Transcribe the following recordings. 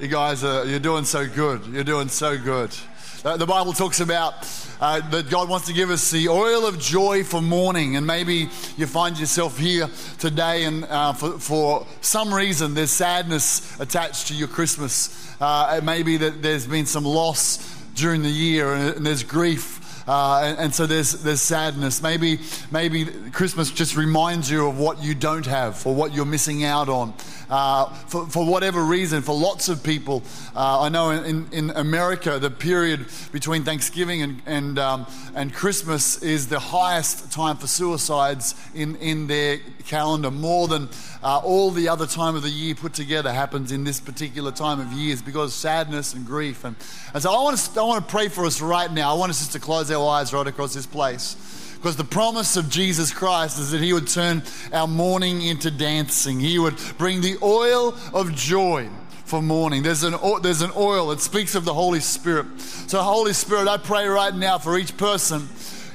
You guys are you're doing so good. You're doing so good. Uh, the Bible talks about uh, that God wants to give us the oil of joy for mourning, and maybe you find yourself here today, and uh, for, for some reason there's sadness attached to your Christmas. Uh, it may be that there's been some loss during the year, and, and there's grief. Uh, and, and, so there's, there's sadness. Maybe, maybe Christmas just reminds you of what you don't have or what you're missing out on. Uh, for, for, whatever reason, for lots of people, uh, I know in, in America, the period between Thanksgiving and, and, um, and Christmas is the highest time for suicides in, in their calendar, more than uh, all the other time of the year put together happens in this particular time of years because sadness and grief. And, and so I want, to, I want to pray for us right now. I want us just to close our eyes right across this place. Because the promise of Jesus Christ is that He would turn our mourning into dancing. He would bring the oil of joy for mourning. There's an, there's an oil that speaks of the Holy Spirit. So, Holy Spirit, I pray right now for each person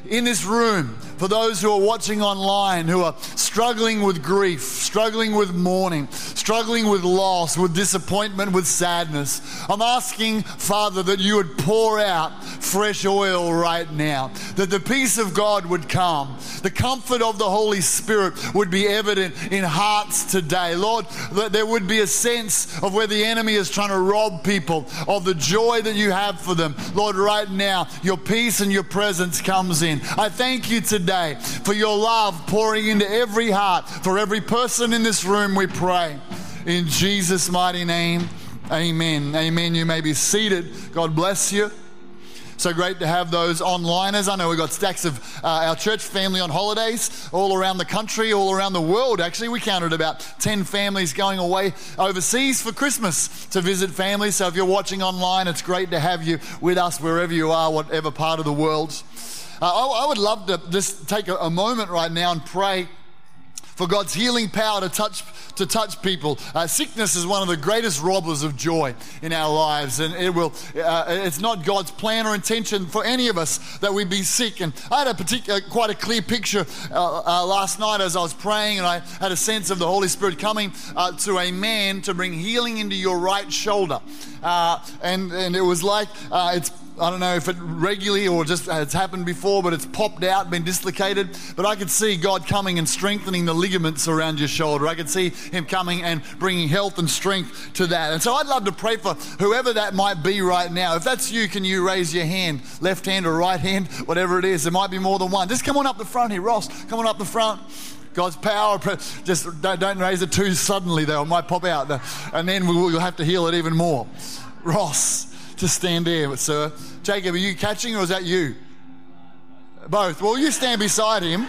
in this room for those who are watching online who are struggling with grief, struggling with mourning, struggling with loss, with disappointment, with sadness. I'm asking, Father, that you would pour out fresh oil right now, that the peace of God would come, the comfort of the Holy Spirit would be evident in hearts today. Lord, that there would be a sense of where the enemy is trying to rob people of the joy that you have for them. Lord, right now, your peace and your presence comes in. I thank you today today, for your love pouring into every heart, for every person in this room, we pray. In Jesus' mighty name, amen. Amen. You may be seated. God bless you. So great to have those onliners. I know we've got stacks of uh, our church family on holidays all around the country, all around the world. Actually, we counted about 10 families going away overseas for Christmas to visit families. So if you're watching online, it's great to have you with us wherever you are, whatever part of the world. Uh, I, I, would love to just take a, a moment right now and pray for God's healing power to touch to touch people. Uh, sickness is one of the greatest robbers of joy in our lives, and it will. Uh, it's not God's plan or intention for any of us that we be sick. And I had a particular, quite a clear picture uh, uh last night as I was praying, and I had a sense of the Holy Spirit coming uh, to a man to bring healing into your right shoulder, uh, and and it was like it's I don't know if it regularly or just it's happened before, but it's popped out, been dislocated. But I could see God coming and strengthening the ligaments around your shoulder. I could see Him coming and bringing health and strength to that. And so I'd love to pray for whoever that might be right now. If that's you, can you raise your hand, left hand or right hand, whatever it is? There might be more than one. Just come on up the front here, Ross. Come on up the front. God's power. Just don't, don't raise it too suddenly, though. It might pop out. And then we'll have to heal it even more. Ross to stand there, sir. Jacob, are you catching or is that you? Both. Well, you stand beside him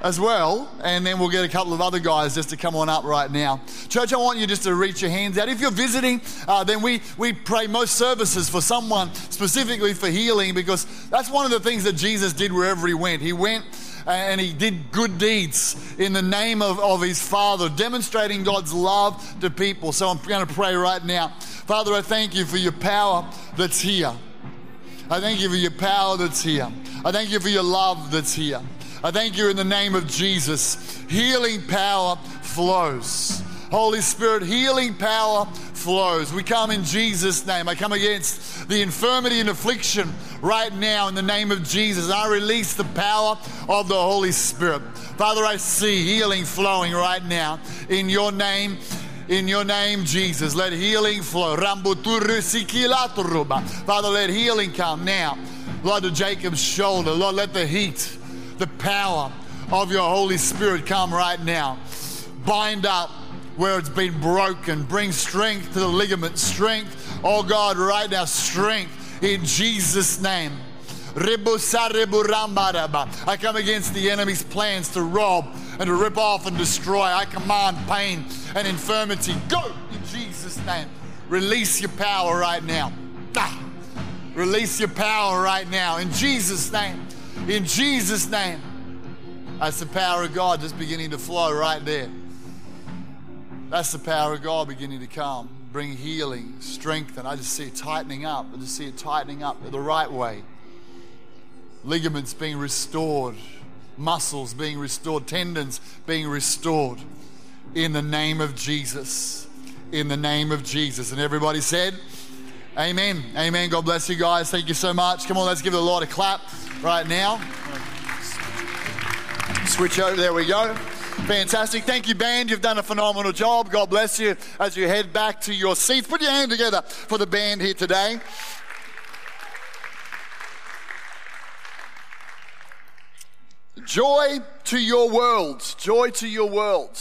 as well, and then we'll get a couple of other guys just to come on up right now. Church, I want you just to reach your hands out. If you're visiting, uh, then we, we pray most services for someone specifically for healing because that's one of the things that Jesus did wherever he went. He went and he did good deeds in the name of, of his Father, demonstrating God's love to people. So I'm going to pray right now. Father, I thank you for your power that's here. I thank you for your power that's here. I thank you for your love that's here. I thank you in the name of Jesus. Healing power flows. Holy Spirit, healing power flows. We come in Jesus' name. I come against the infirmity and affliction right now in the name of Jesus. I release the power of the Holy Spirit. Father, I see healing flowing right now in your name in your name, Jesus. Let healing flow. Father, let healing come now. Lord, to Jacob's shoulder. Lord, let the heat, the power of your Holy Spirit come right now. Bind up where it's been broken. Bring strength to the ligament. Strength, oh God, right now, strength in Jesus' name. I come against the enemy's plans to rob and to rip off and destroy. I command pain and infirmity. Go in Jesus' name. Release your power right now. Ah. Release your power right now in Jesus' name. In Jesus' name. That's the power of God just beginning to flow right there. That's the power of God beginning to come, bring healing, strengthen. I just see it tightening up. I just see it tightening up the right way. Ligaments being restored, muscles being restored, tendons being restored in the name of Jesus. in the name of Jesus. And everybody said, Amen. Amen. God bless you guys. Thank you so much. Come on, let's give the Lord a clap right now. Switch over. There we go. Fantastic. Thank you, band. You've done a phenomenal job. God bless you as you head back to your seats. Put your hand together for the band here today. Joy to your world. Joy to your world.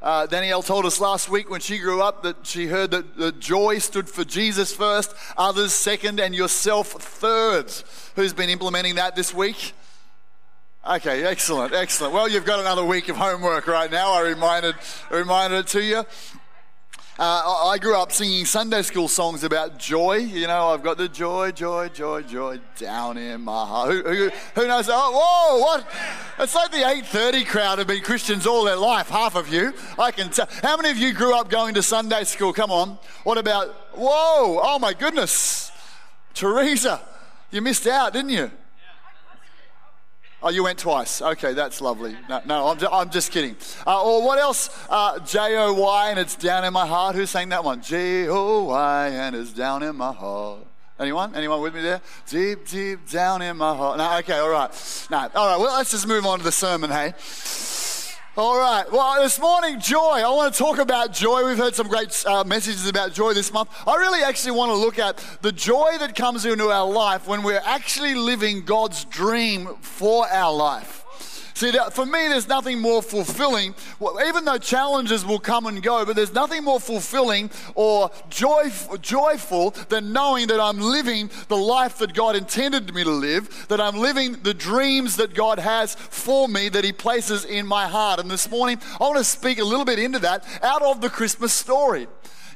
Uh, Danielle told us last week when she grew up that she heard that, that joy stood for Jesus first, others second, and yourself third. Who's been implementing that this week? Okay, excellent, excellent. Well, you've got another week of homework right now. I reminded, reminded it to you. Uh, I grew up singing Sunday school songs about joy. You know, I've got the joy, joy, joy, joy down in my heart. Who, who, who knows? Oh, whoa, what? It's like the 8.30 crowd have been Christians all their life, half of you. I can tell. How many of you grew up going to Sunday school? Come on. What about, whoa, oh my goodness. Teresa, you missed out, didn't you? Oh, you went twice. Okay, that's lovely. No, no I'm, I'm just kidding. Uh, or what else? Uh, J O Y and it's down in my heart. Who sang that one? J O Y and it's down in my heart. Anyone? Anyone with me there? Deep, deep down in my heart. No, okay, all right. No, all right. Well, let's just move on to the sermon, hey? All right. Well, this morning, joy. I want to talk about joy. We've heard some great uh, messages about joy this month. I really actually want to look at the joy that comes into our life when we're actually living God's dream for our life. See, that, for me, there's nothing more fulfilling, even though challenges will come and go, but there's nothing more fulfilling or joy, joyful than knowing that I'm living the life that God intended me to live, that I'm living the dreams that God has for me, that He places in my heart. And this morning, I want to speak a little bit into that out of the Christmas story.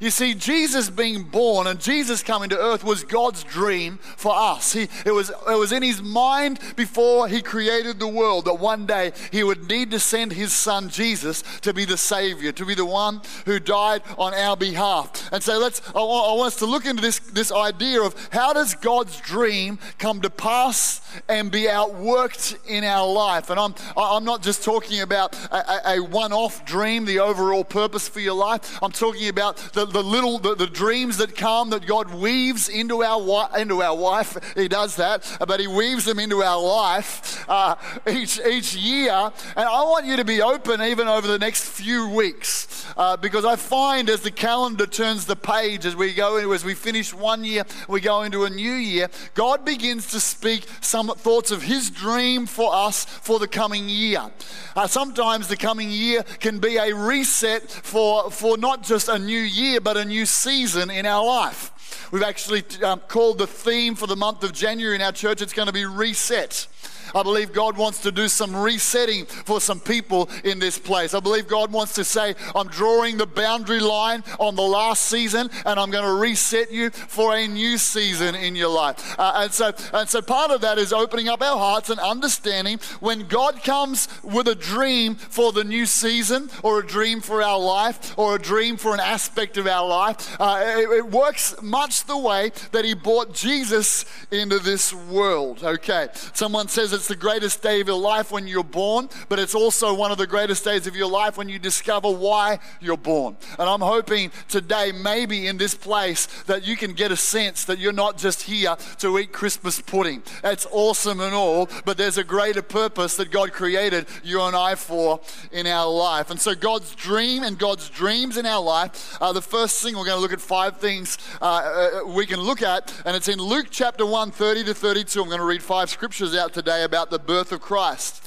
You see, Jesus being born and Jesus coming to earth was God's dream for us. He, it, was, it was in his mind before he created the world that one day he would need to send his son Jesus to be the Savior, to be the one who died on our behalf. And so let's, I want, I want us to look into this, this idea of how does God's dream come to pass and be outworked in our life. And I'm, I'm not just talking about a, a one off dream, the overall purpose for your life. I'm talking about the, the little, the, the dreams that come that God weaves into our, into our wife. He does that, but He weaves them into our life uh, each, each year. And I want you to be open even over the next few weeks uh, because I find as the calendar turns the page, as we go into, as we finish one year, we go into a new year, God begins to speak some thoughts of His dream for us for the coming year. Uh, sometimes the coming year can be a reset for, for not just a new year, but a new season in our life. We've actually um, called the theme for the month of January in our church, it's going to be reset. I believe God wants to do some resetting for some people in this place. I believe God wants to say, I'm drawing the boundary line on the last season and I'm going to reset you for a new season in your life. Uh, and, so, and so part of that is opening up our hearts and understanding when God comes with a dream for the new season or a dream for our life or a dream for an aspect of our life, uh, it, it works much the way that He brought Jesus into this world. Okay, someone says it's it's the greatest day of your life when you're born, but it's also one of the greatest days of your life when you discover why you're born. And I'm hoping today, maybe in this place, that you can get a sense that you're not just here to eat Christmas pudding. It's awesome and all, but there's a greater purpose that God created you and I for in our life. And so God's dream and God's dreams in our life are the first thing we're going to look at five things uh, uh we can look at, and it's in Luke chapter 1, 30 to 32. I'm going to read five scriptures out today about the birth of Christ.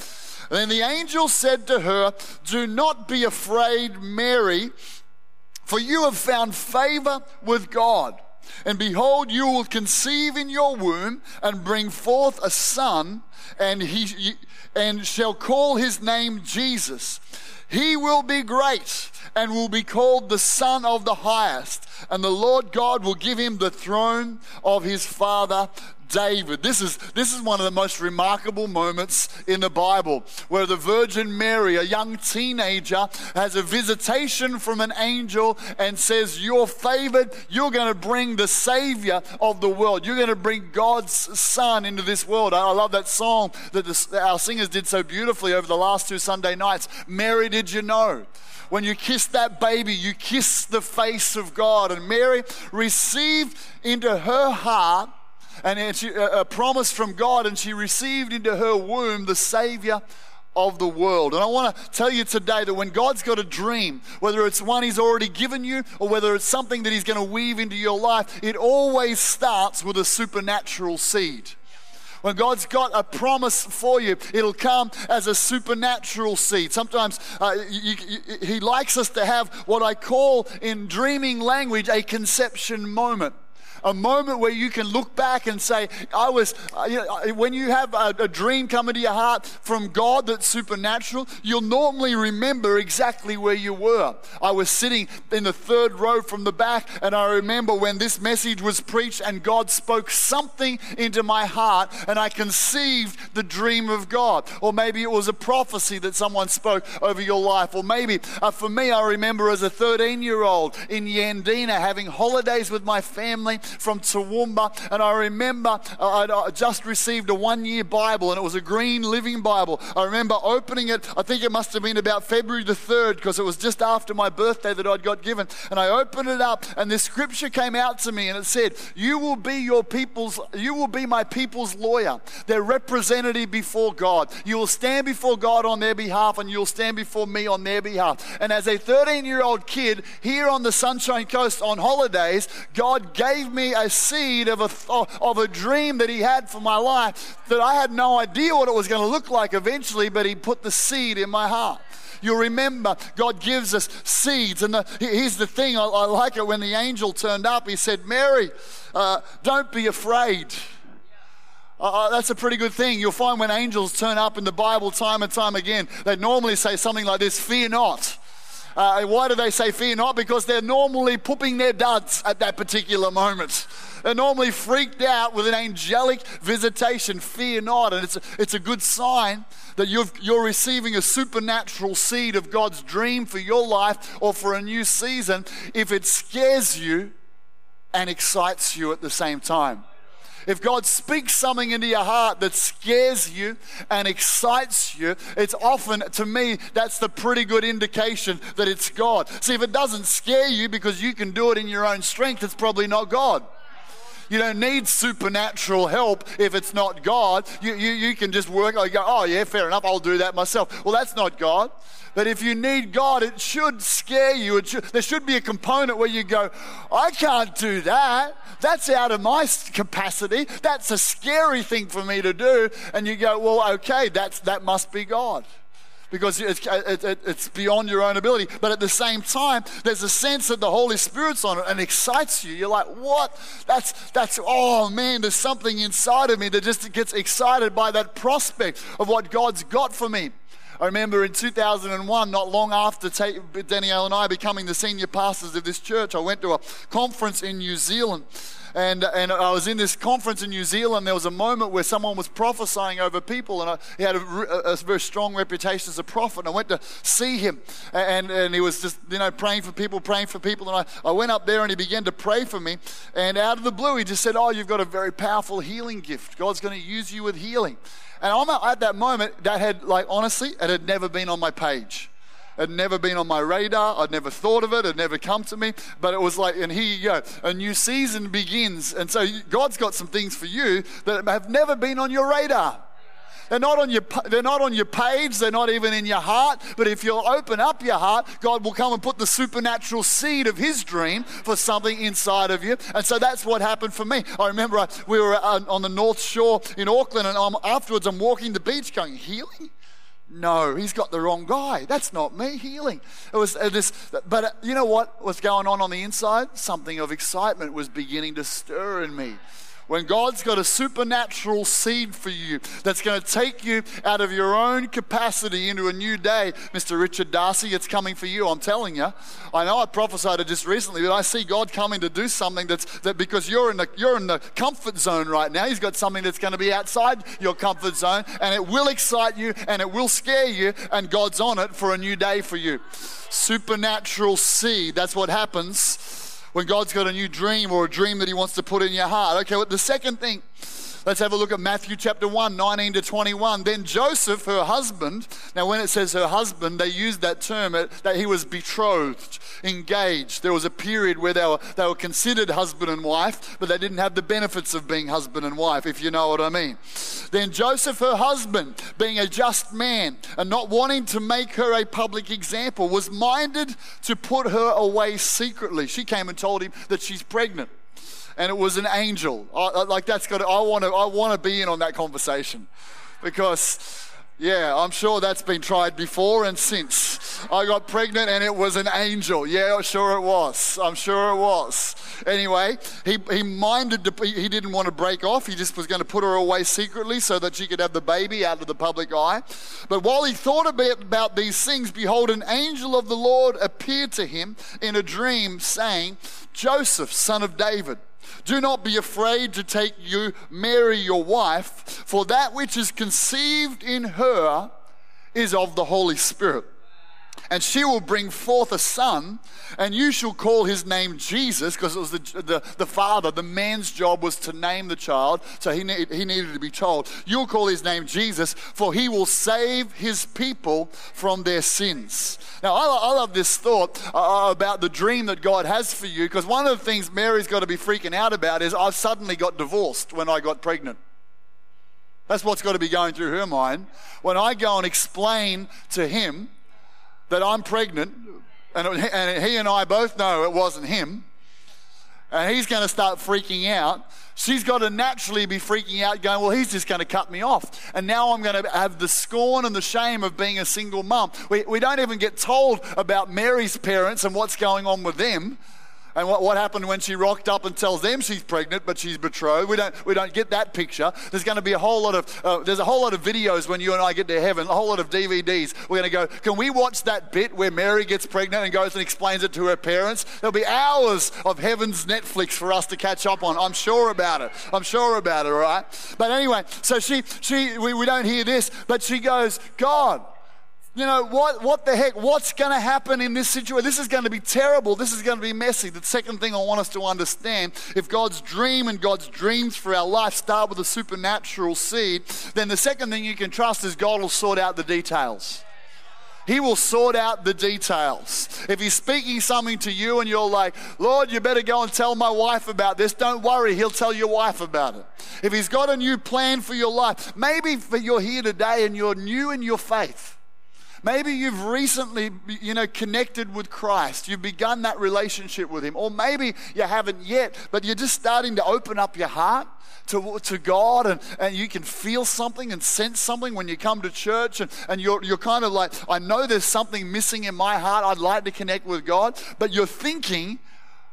And then the angel said to her, Do not be afraid, Mary, for you have found favor with God. And behold, you will conceive in your womb and bring forth a son, and he and shall call his name Jesus. He will be great and will be called the Son of the Highest, and the Lord God will give him the throne of his father David. This is, this is one of the most remarkable moments in the Bible where the Virgin Mary, a young teenager, has a visitation from an angel and says, You're favored. You're going to bring the Savior of the world. You're going to bring God's Son into this world. I love that song that the, our singers did so beautifully over the last two Sunday nights. Mary, did you know? When you kiss that baby, you kiss the face of God. And Mary received into her heart and a promise from God, and she received into her womb the Savior of the world. And I want to tell you today that when God's got a dream, whether it's one He's already given you or whether it's something that He's going to weave into your life, it always starts with a supernatural seed. When God's got a promise for you, it'll come as a supernatural seed. Sometimes uh, you, you, He likes us to have what I call in dreaming language a conception moment a moment where you can look back and say, I was, uh, you know, when you have a, a dream come into your heart from God that's supernatural, you'll normally remember exactly where you were. I was sitting in the third row from the back, and I remember when this message was preached and God spoke something into my heart, and I conceived the dream of God. Or maybe it was a prophecy that someone spoke over your life. Or maybe uh, for me, I remember as a 13 year old in Yandina having holidays with my family from Toowoomba. And I remember uh, I just received a one year Bible, and it was a green living Bible. I remember opening it, I think it must have been about February the 3rd, because it was just after my birthday that I'd got given. And I opened it up, and this scripture came out to me, and it said, You will be your people's, you will be my people's lawyer, their representative before God. You will stand before God on their behalf, and you'll stand before me on their behalf. And as a 13 year old kid here on the Sunshine Coast on holidays, God gave me a seed of a, of a dream that He had for my life that I had no idea what it was going to look like eventually, but He put the seed in my heart. You'll remember God gives us seeds. And the, here's the thing I, I, like it when the angel turned up. He said, Mary, uh, don't be afraid. Uh, uh that's a pretty good thing. You'll find when angels turn up in the Bible time and time again, they normally say something like this Fear not. Uh, why do they say fear not? Because they're normally pooping their duds at that particular moment. They're normally freaked out with an angelic visitation. Fear not. And it's a, it's a good sign that you are receiving a supernatural seed of God's dream for your life or for a new season if it scares you and excites you at the same time. If God speaks something into your heart that scares you and excites you, it's often, to me, that's the pretty good indication that it's God. See, if it doesn't scare you because you can do it in your own strength, it's probably not God. You don't need supernatural help if it's not God. You, you, you can just work, oh, yeah, fair enough, I'll do that myself. Well, that's not God. But if you need God, it should scare you. Should, there should be a component where you go, I can't do that. That's out of my capacity. That's a scary thing for me to do. And you go, well, okay, that's, that must be God because it's, it's beyond your own ability. But at the same time, there's a sense that the Holy Spirit's on it and excites you. You're like, what? That's, that's, oh man, there's something inside of me that just gets excited by that prospect of what God's got for me. I remember in 2001, not long after Danielle and I becoming the senior pastors of this church, I went to a conference in New Zealand and, and I was in this conference in New Zealand. There was a moment where someone was prophesying over people, and I, he had a, a, very strong reputation as a prophet. And I went to see him, and, and he was just, you know, praying for people, praying for people. And I, I went up there and he began to pray for me. And out of the blue, he just said, Oh, you've got a very powerful healing gift. God's going to use you with healing. And I'm at that moment, that had, like, honestly, it had never been on my page. Had never been on my radar. I'd never thought of it. It never come to me. But it was like, and here you go. A new season begins. And so God's got some things for you that have never been on your radar. They're not on your, they're not on your page, they're not even in your heart. But if you'll open up your heart, God will come and put the supernatural seed of His dream for something inside of you. And so that's what happened for me. I remember I, we were on the North Shore in Auckland, and I'm, afterwards I'm walking the beach going, Healing? No, he's got the wrong guy. That's not me healing. It was uh, this, but uh, you know what was going on on the inside? Something of excitement was beginning to stir in me when God's got a supernatural seed for you that's going to take you out of your own capacity into a new day, Mr. Richard Darcy, it's coming for you. I'm telling you. I know I prophesied it just recently, but I see God coming to do something that's that because you're in the you're in the comfort zone right now. He's got something that's going to be outside your comfort zone, and it will excite you and it will scare you, and God's on it for a new day for you. Supernatural seed. That's what happens when God's got a new dream or a dream that He wants to put in your heart. Okay, well, the second thing Let's have a look at Matthew chapter 1, 19 to 21. Then Joseph, her husband, now when it says her husband, they used that term that he was betrothed, engaged. There was a period where they were, they were considered husband and wife, but they didn't have the benefits of being husband and wife, if you know what I mean. Then Joseph, her husband, being a just man and not wanting to make her a public example, was minded to put her away secretly. She came and told him that she's pregnant and it was an angel. I, like that's got. I want to. I want to be in on that conversation, because. Yeah, I'm sure that's been tried before and since. I got pregnant and it was an angel. Yeah, sure it was. I'm sure it was. Anyway, he, he minded, to, he didn't want to break off. He just was going to put her away secretly so that she could have the baby out of the public eye. But while he thought about these things, behold, an angel of the Lord appeared to him in a dream, saying, Joseph, son of David, do not be afraid to take you, Mary, your wife, for that which is conceived in her is of the Holy Spirit and she will bring forth a son, and you shall call his name Jesus, because it was the, the, the, father, the man's job was to name the child, so he, need, he needed to be told. You'll call his name Jesus, for he will save his people from their sins. Now, I, I love this thought uh, about the dream that God has for you, because one of the things Mary's got to be freaking out about is I've suddenly got divorced when I got pregnant. That's what's got to be going through her mind. When I go and explain to him that I'm pregnant, and, and he and I both know it wasn't him, and he's going to start freaking out. She's got to naturally be freaking out, going, Well, he's just going to cut me off. And now I'm going to have the scorn and the shame of being a single mum. We, we don't even get told about Mary's parents and what's going on with them. And what, what happened when she rocked up and tells them she's pregnant, but she's betrothed? We don't, we don't get that picture. There's going to be a whole lot of, uh, there's a whole lot of videos when you and I get to heaven, a whole lot of DVDs. We're going to go, can we watch that bit where Mary gets pregnant and goes and explains it to her parents? There'll be hours of heaven's Netflix for us to catch up on. I'm sure about it. I'm sure about it, all right? But anyway, so she, she we, we don't hear this, but she goes, God, you know, what, what the heck? What's going to happen in this situation? This is going to be terrible. This is going to be messy. The second thing I want us to understand if God's dream and God's dreams for our life start with a supernatural seed, then the second thing you can trust is God will sort out the details. He will sort out the details. If He's speaking something to you and you're like, Lord, you better go and tell my wife about this, don't worry, He'll tell your wife about it. If He's got a new plan for your life, maybe you're here today and you're new in your faith Maybe you've recently, you know, connected with Christ. You've begun that relationship with Him. Or maybe you haven't yet, but you're just starting to open up your heart to, to God and, and you can feel something and sense something when you come to church and, and you're, you're kind of like, I know there's something missing in my heart. I'd like to connect with God. But you're thinking,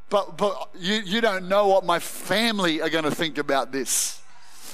but, but you, you don't know what my family are going to think about this.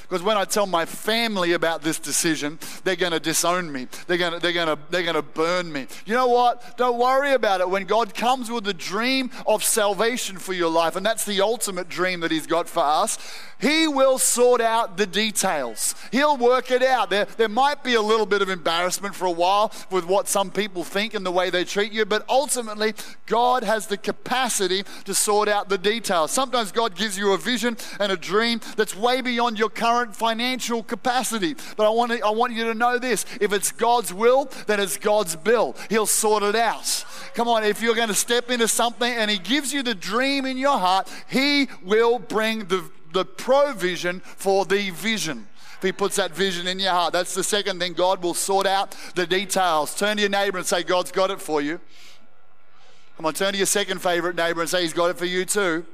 Because when I tell my family about this decision, they're going to disown me. They're going to, they're going to, they're going to burn me. You know what? Don't worry about it. When God comes with the dream of salvation for your life, and that's the ultimate dream that He's got for us, He will sort out the details. He'll work it out. There, there might be a little bit of embarrassment for a while with what some people think and the way they treat you, but ultimately, God has the capacity to sort out the details. Sometimes God gives you a vision and a dream that's way beyond your current financial capacity. But I want, to, I want you to know this if it's God's will, then it's God's bill. He'll sort it out. Come on, if you're going to step into something and He gives you the dream in your heart, He will bring the, the provision for the vision if he puts that vision in your heart. That's the second thing. God will sort out the details. Turn to your neighbor and say, God's got it for you. Come on, turn to your second favorite neighbor and say, He's got it for you too.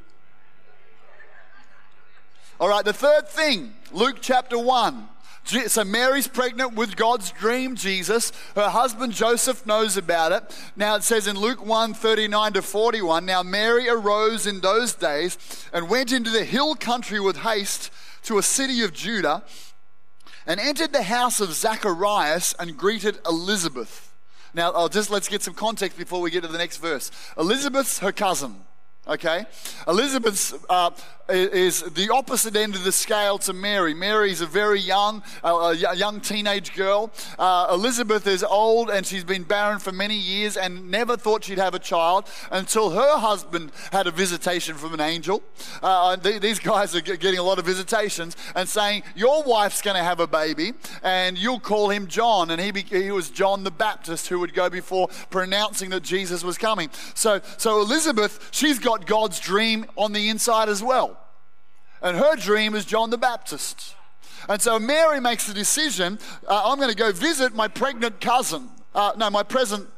All right, the third thing, Luke chapter 1. So Mary's pregnant with God's dream, Jesus. Her husband Joseph knows about it. Now it says in Luke 1 39 to 41 Now Mary arose in those days and went into the hill country with haste to a city of Judah and entered the house of Zacharias and greeted Elizabeth. Now, I'll just let's get some context before we get to the next verse. Elizabeth's her cousin. Okay? Elizabeth uh, is the opposite end of the scale to Mary. Mary is a very young, uh, a young teenage girl. Uh, Elizabeth is old and she's been barren for many years and never thought she'd have a child until her husband had a visitation from an angel. Uh, th- these guys are g- getting a lot of visitations and saying, Your wife's going to have a baby and you'll call him John. And he, be- he was John the Baptist who would go before pronouncing that Jesus was coming. So, so Elizabeth, she's got God's dream on the inside as well. And her dream is John the Baptist. And so Mary makes the decision uh, I'm going to go visit my pregnant cousin, uh, no, my present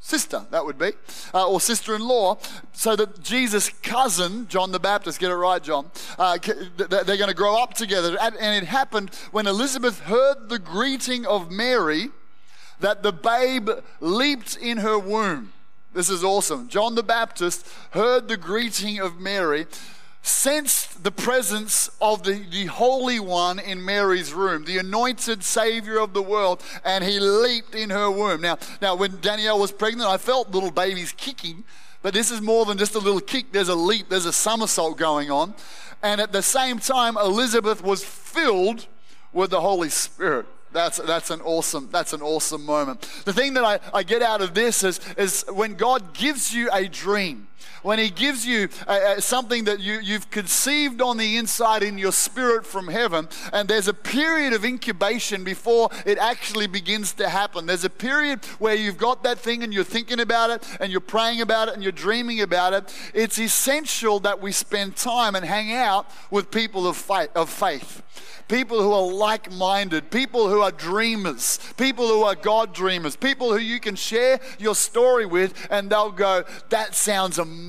sister, that would be, uh, or sister in law, so that Jesus' cousin, John the Baptist, get it right, John, uh, they're going to grow up together. And it happened when Elizabeth heard the greeting of Mary that the babe leaped in her womb. This is awesome. John the Baptist heard the greeting of Mary sensed the presence of the, the Holy One in Mary's room, the anointed Savior of the world, and he leaped in her womb. Now, now when Danielle was pregnant, I felt little babies kicking, but this is more than just a little kick. There's a leap, there's a somersault going on. And at the same time, Elizabeth was filled with the Holy Spirit. That's, that's an awesome that's an awesome moment. The thing that I, I get out of this is, is when God gives you a dream, when He gives you uh, uh, something that you, you've conceived on the inside in your spirit from heaven, and there's a period of incubation before it actually begins to happen. There's a period where you've got that thing and you're thinking about it, and you're praying about it, and you're dreaming about it. It's essential that we spend time and hang out with people of faith. Of faith people who are like minded, people who are dreamers, people who are God dreamers, people who you can share your story with and they'll go, That sounds amazing.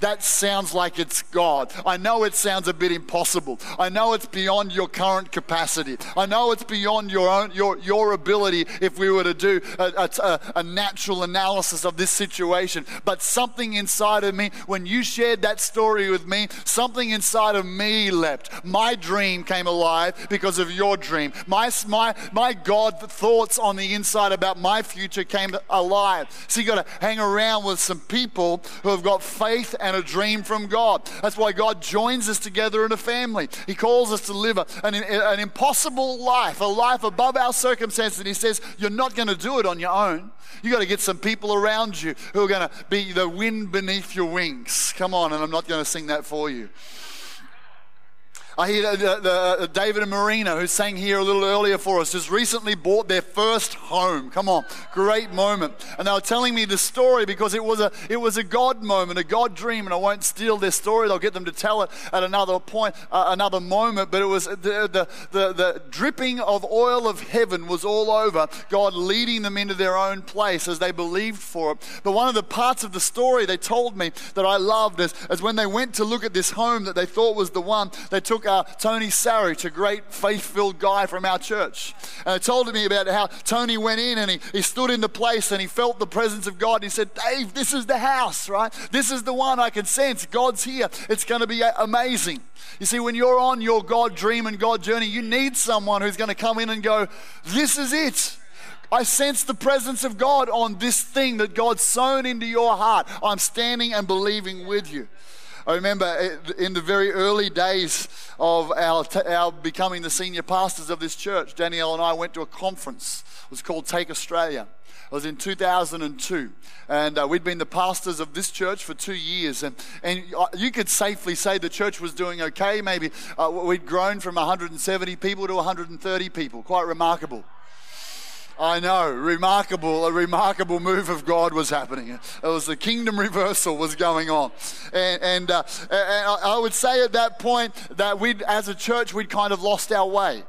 That sounds like it's God. I know it sounds a bit impossible. I know it's beyond your current capacity. I know it's beyond your own your, your ability if we were to do a, a, a natural analysis of this situation. But something inside of me, when you shared that story with me, something inside of me leapt. My dream came alive alive because of your dream. My, my, my God thoughts on the inside about my future came alive. So you got to hang around with some people who have got faith and a dream from God. That's why God joins us together in a family. He calls us to live an, an impossible life, a life above our circumstances. And He says, You're not going to do it on your own. You've got to get some people around you who are going to be the wind beneath your wings. Come on, and I'm not going to sing that for you. I hear the, the, uh, David and Marina, who sang here a little earlier for us, just recently bought their first home. Come on, great moment. And they were telling me the story because it was a it was a God moment, a God dream. And I won't steal their story; they'll get them to tell it at another point, uh, another moment. But it was the, the the the dripping of oil of heaven was all over. God leading them into their own place as they believed for it. But one of the parts of the story they told me that I loved is, is when they went to look at this home that they thought was the one. They took uh, Tony Sarich, a great faith filled guy from our church. And told me about how Tony went in and he, he stood in the place and he felt the presence of God. He said, Dave, this is the house, right? This is the one I can sense. God's here. It's going to be amazing. You see, when you're on your God dream and God journey, you need someone who's going to come in and go, This is it. I sense the presence of God on this thing that God's sown into your heart. I'm standing and believing with you. I remember uh, in the very early days of our, our becoming the senior pastors of this church, Danielle and I went to a conference. It was called Take Australia. It was in 2002. And uh, we'd been the pastors of this church for two years. And, and uh, you could safely say the church was doing okay. Maybe uh, we'd grown from 170 people to 130 people. Quite remarkable. I know, remarkable, a remarkable move of God was happening. It was the kingdom reversal was going on. And, and, uh, and I would say at that point that we as a church, we'd kind of lost our way.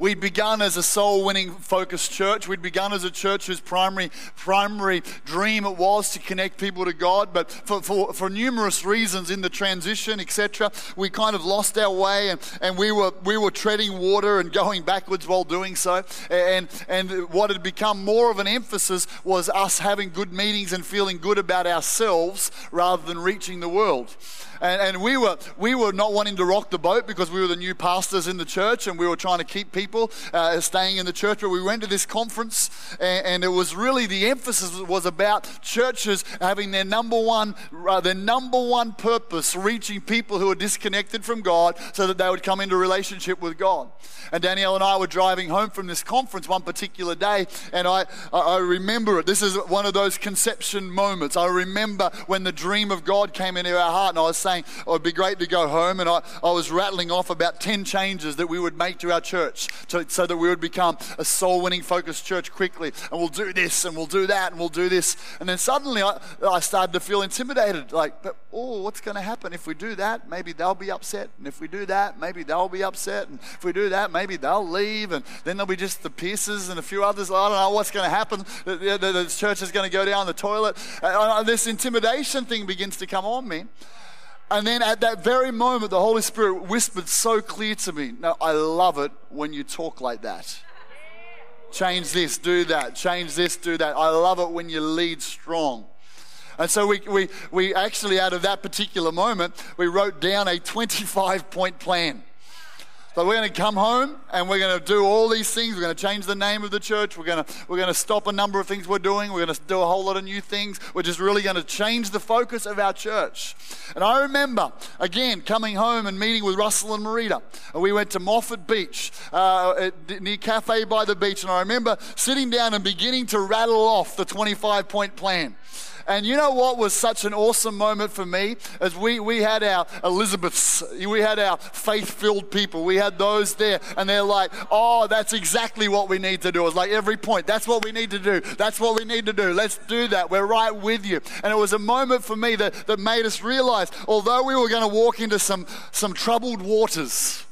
We'd begun as a soul winning focused church. We'd begun as a church whose primary, primary dream it was to connect people to God. But for, for, for numerous reasons in the transition, etc., we kind of lost our way and, and we, were, we were treading water and going backwards while doing so. And, and what had become more of an emphasis was us having good meetings and feeling good about ourselves rather than reaching the world. And, and we, were, we were not wanting to rock the boat because we were the new pastors in the church and we were trying to keep people uh, staying in the church. But we went to this conference and, and, it was really the emphasis was about churches having their number one, uh, their number one purpose, reaching people who are disconnected from God so that they would come into relationship with God. And Danielle and I were driving home from this conference one particular day and I, I remember it. This is one of those conception moments. I remember when the dream of God came into our heart and I was saying, saying oh, it'd be great to go home. And I, I was rattling off about 10 changes that we would make to our church to, so that we would become a soul winning focused church quickly. And we'll do this and we'll do that and we'll do this. And then suddenly I, I started to feel intimidated like, but oh, what's going to happen if we do that? Maybe they'll be upset. And if we do that, maybe they'll be upset. And if we do that, maybe they'll leave. And then there'll be just the Pierces and a few others. I don't know what's going to happen. The, the, the church is going to go down the toilet. This intimidation thing begins to come on me. And then at that very moment, the Holy Spirit whispered so clear to me. Now, I love it when you talk like that. Change this, do that. Change this, do that. I love it when you lead strong. And so we, we, we actually, out of that particular moment, we wrote down a 25 point plan. So we're going to come home and we're going to do all these things. We're going to change the name of the church. We're going to, we're going to stop a number of things we're doing. We're going to do a whole lot of new things. We're just really going to change the focus of our church. And I remember, again, coming home and meeting with Russell and Marita. And we went to Moffat Beach, uh, near Cafe by the beach. And I remember sitting down and beginning to rattle off the 25 point plan. And you know what was such an awesome moment for me? As we, we had our Elizabeths, we had our faith filled people, we had those there, and they're like, oh, that's exactly what we need to do. It's like every point, that's what we need to do. That's what we need to do. Let's do that. We're right with you. And it was a moment for me that, that made us realize, although we were going to walk into some, some troubled waters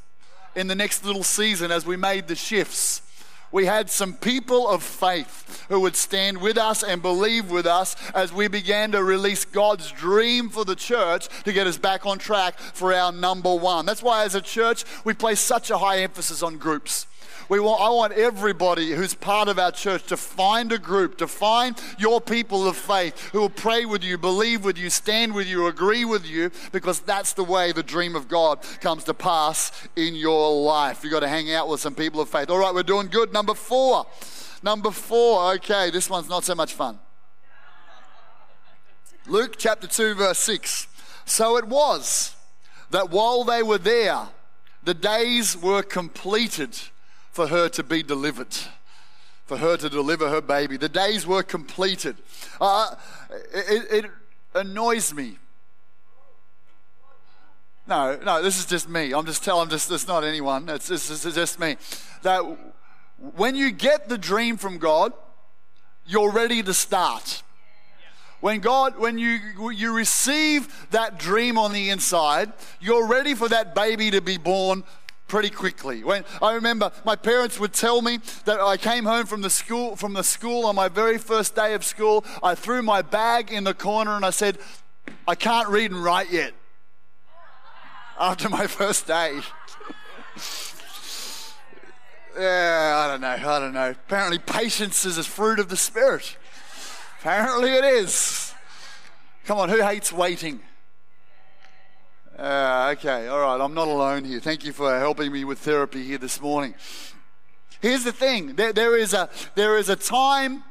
in the next little season as we made the shifts we had some people of faith who would stand with us and believe with us as we began to release God's dream for the church to get us back on track for our number one. That's why, as a church, we place such a high emphasis on groups. We want, I want everybody who's part of our church to find a group, to find your people of faith who will pray with you, believe with you, stand with you, agree with you, because that's the way the dream of God comes to pass in your life. You've got to hang out with some people of faith. All right, we're doing good. Number four. Number four. Okay, this one's not so much fun. Luke chapter 2, verse 6. So it was that while they were there, the days were completed for her to be delivered, for her to deliver her baby. The days were completed. Uh, it, it annoys me. No, no, this is just me. I'm just telling, just, it's not anyone. It's, it's, just me. That when you get the dream from God, you're ready to start. When God, when you, you receive that dream on the inside, you're ready for that baby to be born pretty quickly. When I remember my parents would tell me that I came home from the school from the school on my very first day of school, I threw my bag in the corner and I said, I can't read and write yet. After my first day. yeah, I don't know. I don't know. Apparently patience is a fruit of the spirit. Apparently it is. Come on, who hates waiting? Uh, okay, all right, I'm not alone here. Thank you for helping me with therapy here this morning. Here's the thing there, there, is, a, there is a time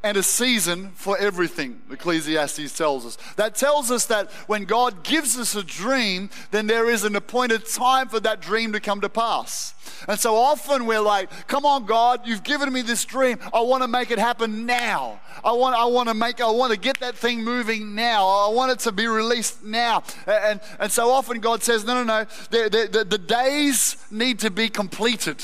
and a season for everything, Ecclesiastes tells us. That tells us that when God gives us a dream, then there is an appointed time for that dream to come to pass. And so often we're like, come on, God, you've given me this dream. I want to make it happen now. I want, I want to make, I want to get that thing moving now. I want it to be released now. And, and so often God says, no, no, no, the, the, the days need to be completed.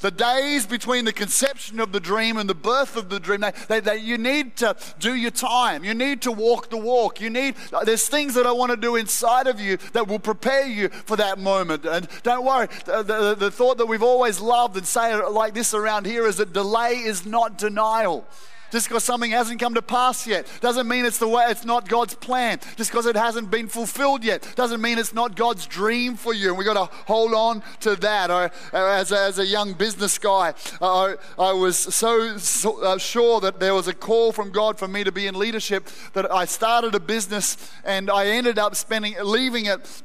The days between the conception of the dream and the birth of the dream, they, they, you need to do your time. You need to walk the walk. You need, there's things that I want to do inside of you that will prepare you for that moment. And don't worry, the, the, the thought that we've always loved and say it like this around here is that delay is not denial. Just because something hasn't come to pass yet doesn't mean it's the way it's not God's plan. Just because it hasn't been fulfilled yet doesn't mean it's not God's dream for you. And we've got to hold on to that. As, a, as a young business guy, I, I was so, so uh, sure that there was a call from God for me to be in leadership that I started a business and I ended up spending leaving it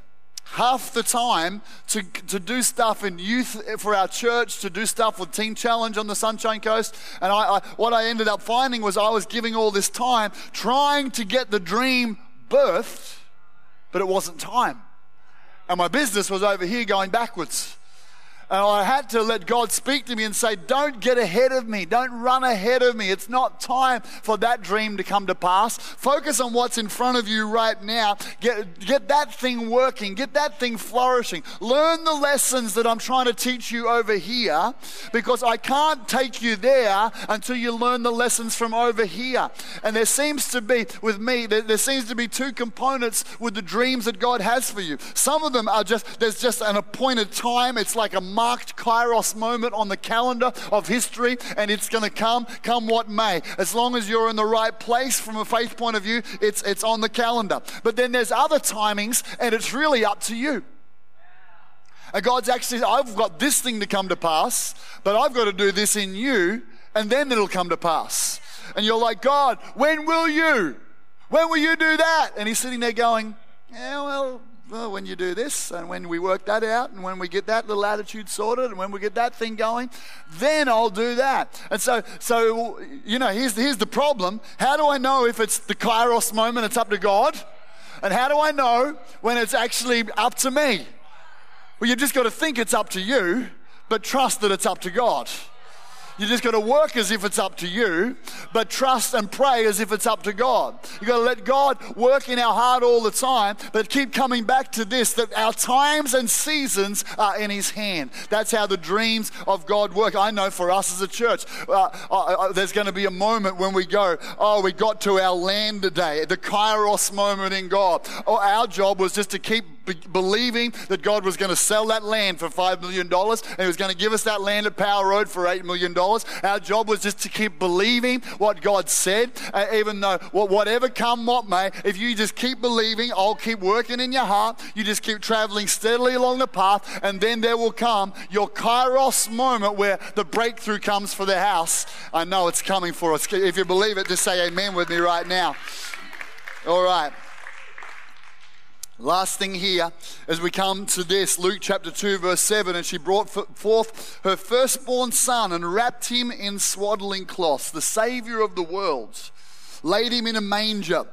half the time to, to do stuff in youth for our church, to do stuff with Teen Challenge on the Sunshine Coast. And I, I, what I ended up finding was I was giving all this time trying to get the dream birthed, but it wasn't time. And my business was over here going backwards. And I had to let God speak to me and say, Don't get ahead of me. Don't run ahead of me. It's not time for that dream to come to pass. Focus on what's in front of you right now. Get, get that thing working. Get that thing flourishing. Learn the lessons that I'm trying to teach you over here because I can't take you there until you learn the lessons from over here. And there seems to be, with me, there, there seems to be two components with the dreams that God has for you. Some of them are just, there's just an appointed time. It's like a marked kairos moment on the calendar of history, and it's going to come, come what may. As long as you're in the right place from a faith point of view, it's, it's on the calendar. But then there's other timings, and it's really up to you. And God's actually, I've got this thing to come to pass, but I've got to do this in you, and then it'll come to pass. And you're like, God, when will you? When will you do that? And He's sitting there going, Yeah, well, well, when you do this and when we work that out and when we get that little attitude sorted and when we get that thing going, then I'll do that. And so, so you know, here's, here's the problem. How do I know if it's the kairos moment, it's up to God? And how do I know when it's actually up to me? Well, you've just got to think it's up to you, but trust that it's up to God. You just got to work as if it's up to you, but trust and pray as if it's up to God. You've got to let God work in our heart all the time, but keep coming back to this that our times and seasons are in His hand. That's how the dreams of God work. I know for us as a church, uh, uh, uh, there's going to be a moment when we go, oh, we got to our land today, the Kairos moment in God. Oh, our job was just to keep be- believing that God was going to sell that land for $5 million and He was going to give us that land at Power Road for $8 million. Our job was just to keep believing what God said, uh, even though well, whatever come what may, if you just keep believing, I'll keep working in your heart. You just keep traveling steadily along the path, and then there will come your kairos moment where the breakthrough comes for the house. I know it's coming for us. If you believe it, just say amen with me right now. All right. Last thing here, as we come to this, Luke chapter 2, verse 7, and she brought forth her firstborn son and wrapped him in swaddling cloths, the Savior of the world, laid him in a manger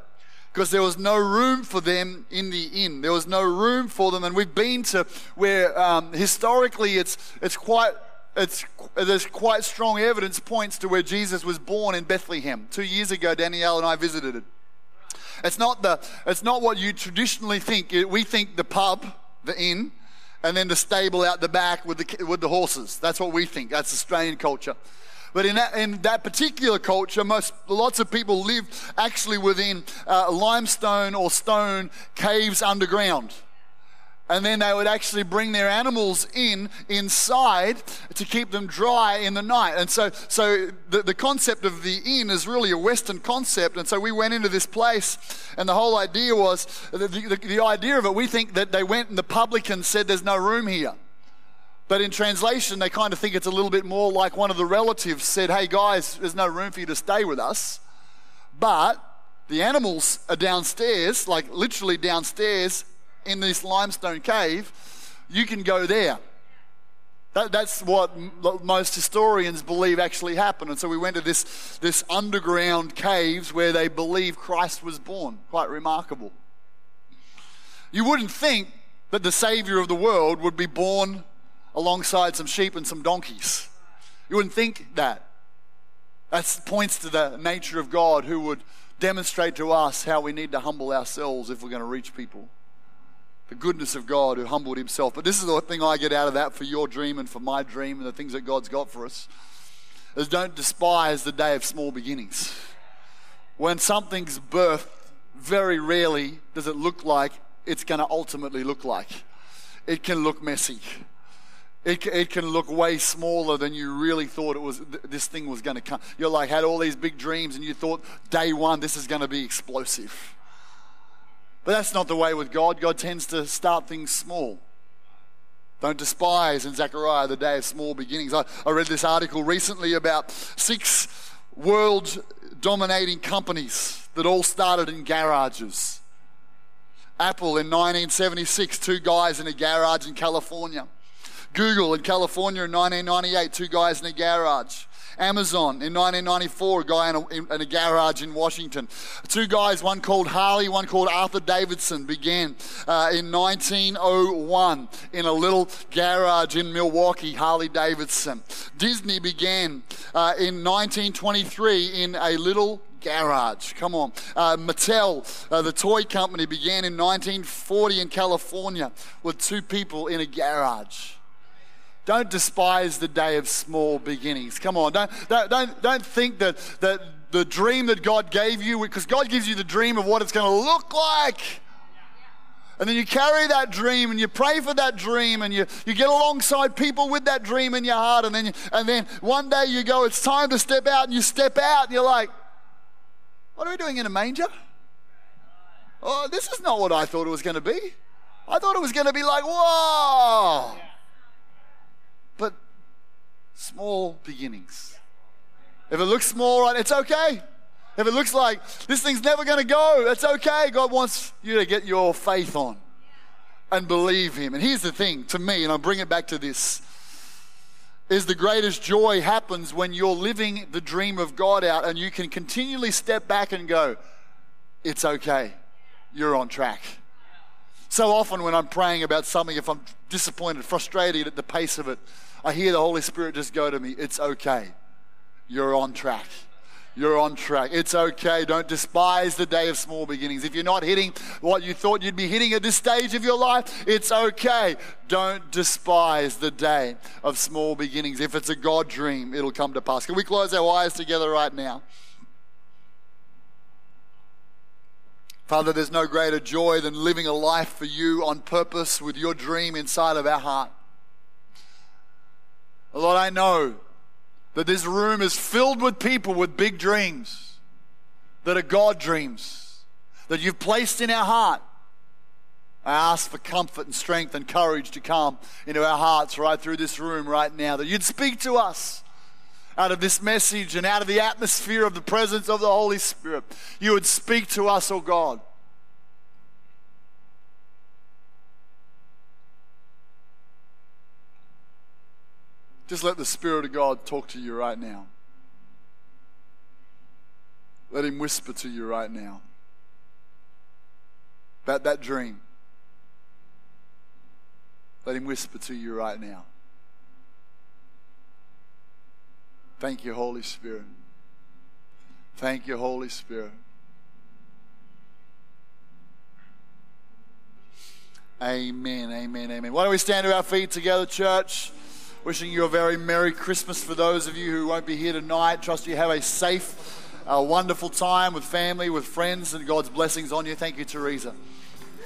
because there was no room for them in the inn. There was no room for them, and we've been to where um, historically it's, it's quite it's, there's quite strong evidence points to where Jesus was born in Bethlehem. Two years ago, Danielle and I visited it. It's not, the, it's not what you traditionally think. We think the pub, the inn, and then the stable out the back with the, with the horses. That's what we think. That's Australian culture. But in that, in that particular culture, most, lots of people live actually within uh, limestone or stone caves underground and then they would actually bring their animals in inside to keep them dry in the night. And so, so the, the concept of the inn is really a Western concept. And so we went into this place, and the whole idea was the, the, the idea of it. We think that they went and the publican said, "There's no room here." But in translation, they kind of think it's a little bit more like one of the relatives said, Hey guys, there's no room for you to stay with us. But the animals are downstairs, like literally downstairs, in this limestone cave, you can go there. That, that's what most historians believe actually happened. And so we went to this, this underground caves where they believe Christ was born. Quite remarkable. You wouldn't think that the Savior of the world would be born alongside some sheep and some donkeys. You wouldn't think that. That points to the nature of God who would demonstrate to us how we need to humble ourselves if we're going to reach people the goodness of God who humbled himself. But this is the thing I get out of that for your dream and for my dream and the things that God's got for us is don't despise the day of small beginnings. When something's birthed, very rarely does it look like it's going to ultimately look like. It can look messy. It, it can look way smaller than you really thought it was. This thing was going to come. You're like had all these big dreams, and you thought day one this is going to be explosive. But that's not the way with God. God tends to start things small. Don't despise in Zechariah the day of small beginnings. I, I read this article recently about six world dominating companies that all started in garages. Apple in 1976, two guys in a garage in California. Google in California in 1998, two guys in a garage. Amazon in 1994, a guy in a, in a, garage in Washington. Two guys, one called Harley, one called Arthur Davidson, began uh, in 1901 in a little garage in Milwaukee, Harley Davidson. Disney began uh, in 1923 in a little garage. Come on. Uh, Mattel, uh, the toy company, began in 1940 in California with two people in a garage. Don't despise the day of small beginnings. Come on. Don't, don't, don't, think that, that the dream that God gave you, because God gives you the dream of what it's going to look like. And then you carry that dream and you pray for that dream and you, you get alongside people with that dream in your heart. And then, you, and then one day you go, it's time to step out, and you step out and you're like, what are we doing in a manger? Oh, this is not what I thought it was going to be. I thought it was going to be like, whoa. Small beginnings. If it looks small, right, it's okay. If it looks like this thing's never going to go, that's okay. God wants you to get your faith on and believe Him. And here's the thing to me, and I'll bring it back to this is the greatest joy happens when you're living the dream of God out and you can continually step back and go, It's okay. You're on track. So often when I'm praying about something, if I'm disappointed, frustrated at the pace of it, I hear the Holy Spirit just go to me, It's okay. You're on track. You're on track. It's okay. Don't despise the day of small beginnings. If you're not hitting what you thought you'd be hitting at this stage of your life, it's okay. Don't despise the day of small beginnings. If it's a God dream, it'll come to pass. Can we close our eyes together right now? Father, there's no greater joy than living a life for you on purpose with your dream inside of our heart. Lord, I know that this room is filled with people with big dreams that are God dreams that you've placed in our heart. I ask for comfort and strength and courage to come into our hearts right through this room right now, that you'd speak to us out of this message and out of the atmosphere of the presence of the Holy Spirit. You would speak to us, oh God. Just let the Spirit of God talk to you right now. Let Him whisper to you right now about that dream. Let Him whisper to you right now. Thank you, Holy Spirit. Thank you, Holy Spirit. Amen, amen, amen. Why don't we stand to our feet together, church? Wishing you a very Merry Christmas for those of you who won't be here tonight. Trust you have a safe, uh, wonderful time with family, with friends, and God's blessings on you. Thank you, Teresa.